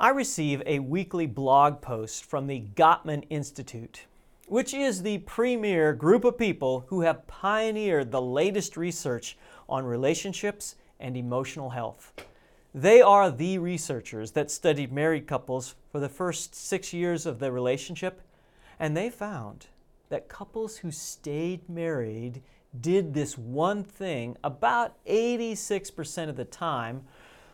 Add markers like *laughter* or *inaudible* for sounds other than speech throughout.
I receive a weekly blog post from the Gottman Institute, which is the premier group of people who have pioneered the latest research on relationships and emotional health. They are the researchers that studied married couples for the first six years of their relationship, and they found that couples who stayed married did this one thing about 86% of the time,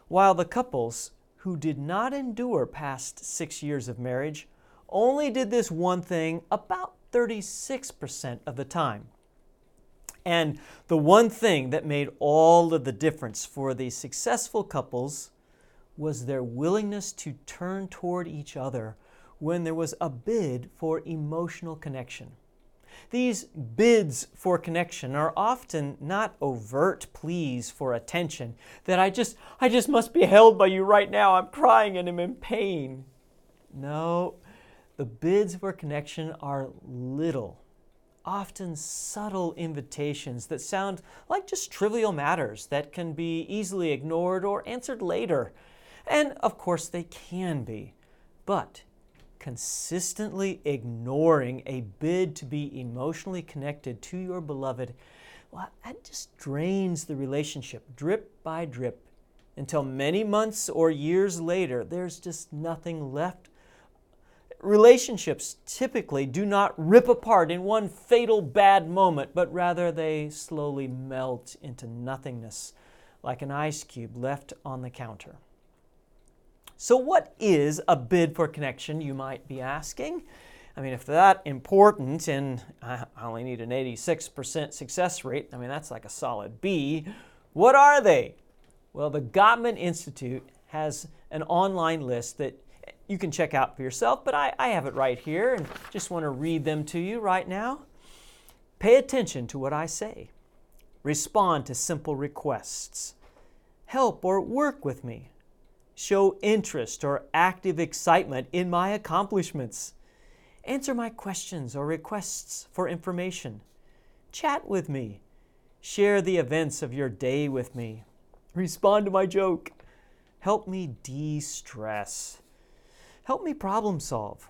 while the couples who did not endure past six years of marriage only did this one thing about 36% of the time. And the one thing that made all of the difference for the successful couples was their willingness to turn toward each other when there was a bid for emotional connection. These bids for connection are often not overt pleas for attention that I just I just must be held by you right now. I'm crying and I'm in pain. No, the bids for connection are little, often subtle invitations that sound like just trivial matters that can be easily ignored or answered later. And of course they can be. But consistently ignoring a bid to be emotionally connected to your beloved, well, that just drains the relationship drip by drip until many months or years later, there's just nothing left. Relationships typically do not rip apart in one fatal bad moment, but rather they slowly melt into nothingness like an ice cube left on the counter. So, what is a bid for connection, you might be asking? I mean, if that important and I only need an 86% success rate, I mean, that's like a solid B. What are they? Well, the Gottman Institute has an online list that you can check out for yourself, but I, I have it right here and just want to read them to you right now. Pay attention to what I say. Respond to simple requests. Help or work with me show interest or active excitement in my accomplishments. Answer my questions or requests for information. Chat with me. Share the events of your day with me. Respond to my joke. Help me de stress. Help me problem solve.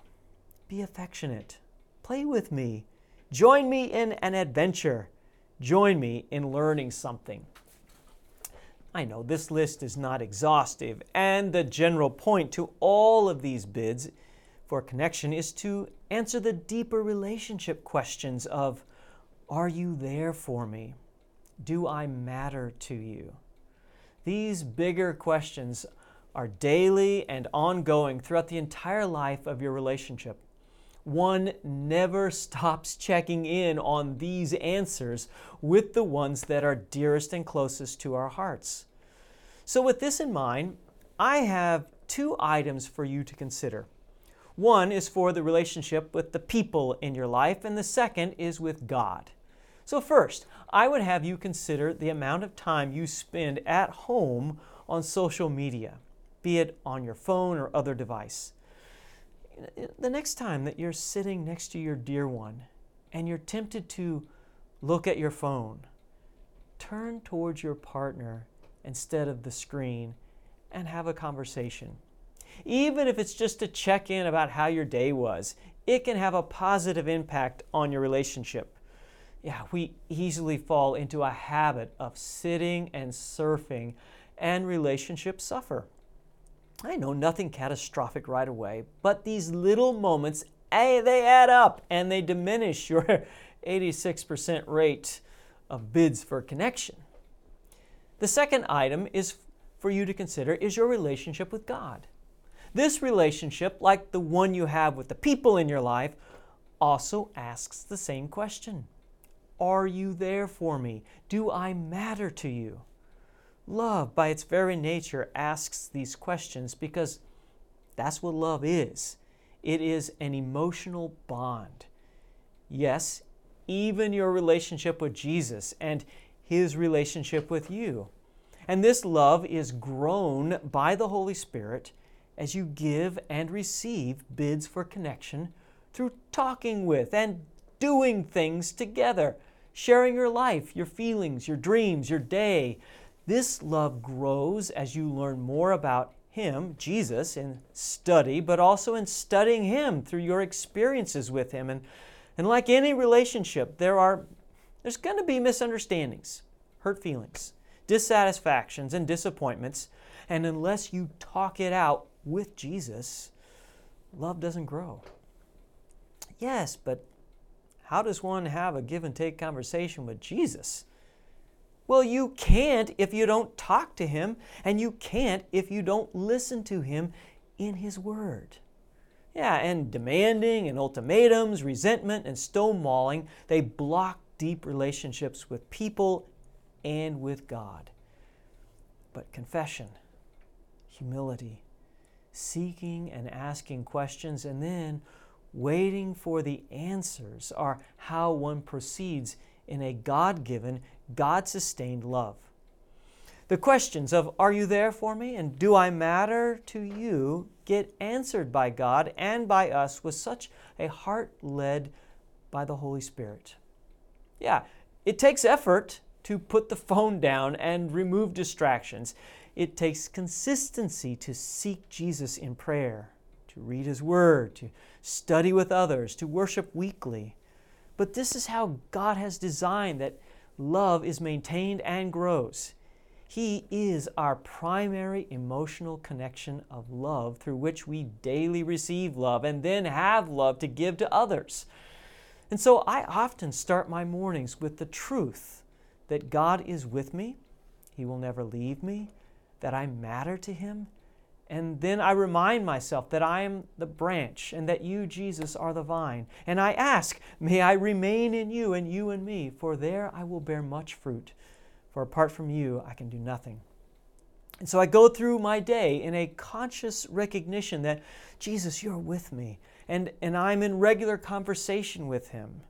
Be affectionate. Play with me. Join me in an adventure. Join me in learning something. I know this list is not exhaustive, and the general point to all of these bids for connection is to answer the deeper relationship questions of Are you there for me? Do I matter to you? These bigger questions are daily and ongoing throughout the entire life of your relationship. One never stops checking in on these answers with the ones that are dearest and closest to our hearts. So, with this in mind, I have two items for you to consider. One is for the relationship with the people in your life, and the second is with God. So, first, I would have you consider the amount of time you spend at home on social media, be it on your phone or other device. The next time that you're sitting next to your dear one and you're tempted to look at your phone, turn towards your partner instead of the screen and have a conversation. Even if it's just to check in about how your day was, it can have a positive impact on your relationship. Yeah, we easily fall into a habit of sitting and surfing, and relationships suffer. I know nothing catastrophic right away, but these little moments, they add up and they diminish your *laughs* 86% rate of bids for connection. The second item is for you to consider is your relationship with God. This relationship, like the one you have with the people in your life, also asks the same question Are you there for me? Do I matter to you? Love, by its very nature, asks these questions because that's what love is it is an emotional bond. Yes, even your relationship with Jesus and his relationship with you. And this love is grown by the Holy Spirit as you give and receive bids for connection through talking with and doing things together, sharing your life, your feelings, your dreams, your day. This love grows as you learn more about Him, Jesus, in study, but also in studying Him through your experiences with Him. And, and like any relationship, there are there's going to be misunderstandings, hurt feelings, dissatisfactions, and disappointments. And unless you talk it out with Jesus, love doesn't grow. Yes, but how does one have a give and take conversation with Jesus? Well, you can't if you don't talk to Him, and you can't if you don't listen to Him in His Word. Yeah, and demanding and ultimatums, resentment and stonewalling, they block deep relationships with people and with God. But confession, humility, seeking and asking questions, and then waiting for the answers are how one proceeds in a God given, God sustained love. The questions of, Are you there for me? and Do I matter to you? get answered by God and by us with such a heart led by the Holy Spirit. Yeah, it takes effort to put the phone down and remove distractions. It takes consistency to seek Jesus in prayer, to read His Word, to study with others, to worship weekly. But this is how God has designed that love is maintained and grows. He is our primary emotional connection of love through which we daily receive love and then have love to give to others. And so I often start my mornings with the truth that God is with me, He will never leave me, that I matter to Him, and then I remind myself that I am the branch and that you, Jesus, are the vine. And I ask, May I remain in you and you in me, for there I will bear much fruit. For apart from you, I can do nothing. And so I go through my day in a conscious recognition that, Jesus, you're with me, and, and I'm in regular conversation with Him.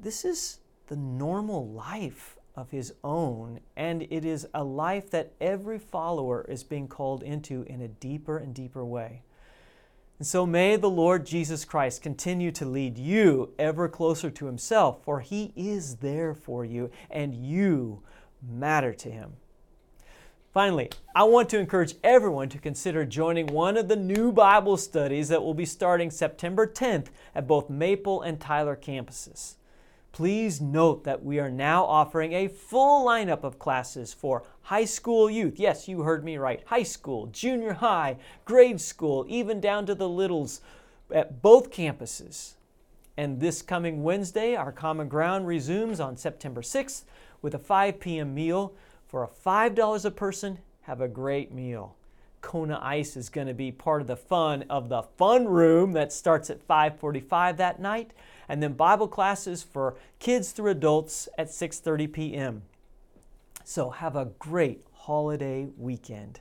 This is the normal life of his own, and it is a life that every follower is being called into in a deeper and deeper way. And so may the Lord Jesus Christ continue to lead you ever closer to himself, for he is there for you, and you matter to him. Finally, I want to encourage everyone to consider joining one of the new Bible studies that will be starting September 10th at both Maple and Tyler campuses. Please note that we are now offering a full lineup of classes for high school youth. Yes, you heard me right. High school, junior high, grade school, even down to the littles at both campuses. And this coming Wednesday, our Common Ground resumes on September 6th with a 5 p.m. meal. For a $5 a person, have a great meal. Kona Ice is going to be part of the fun of the fun room that starts at 5:45 that night and then Bible classes for kids through adults at 6:30 p.m. So have a great holiday weekend.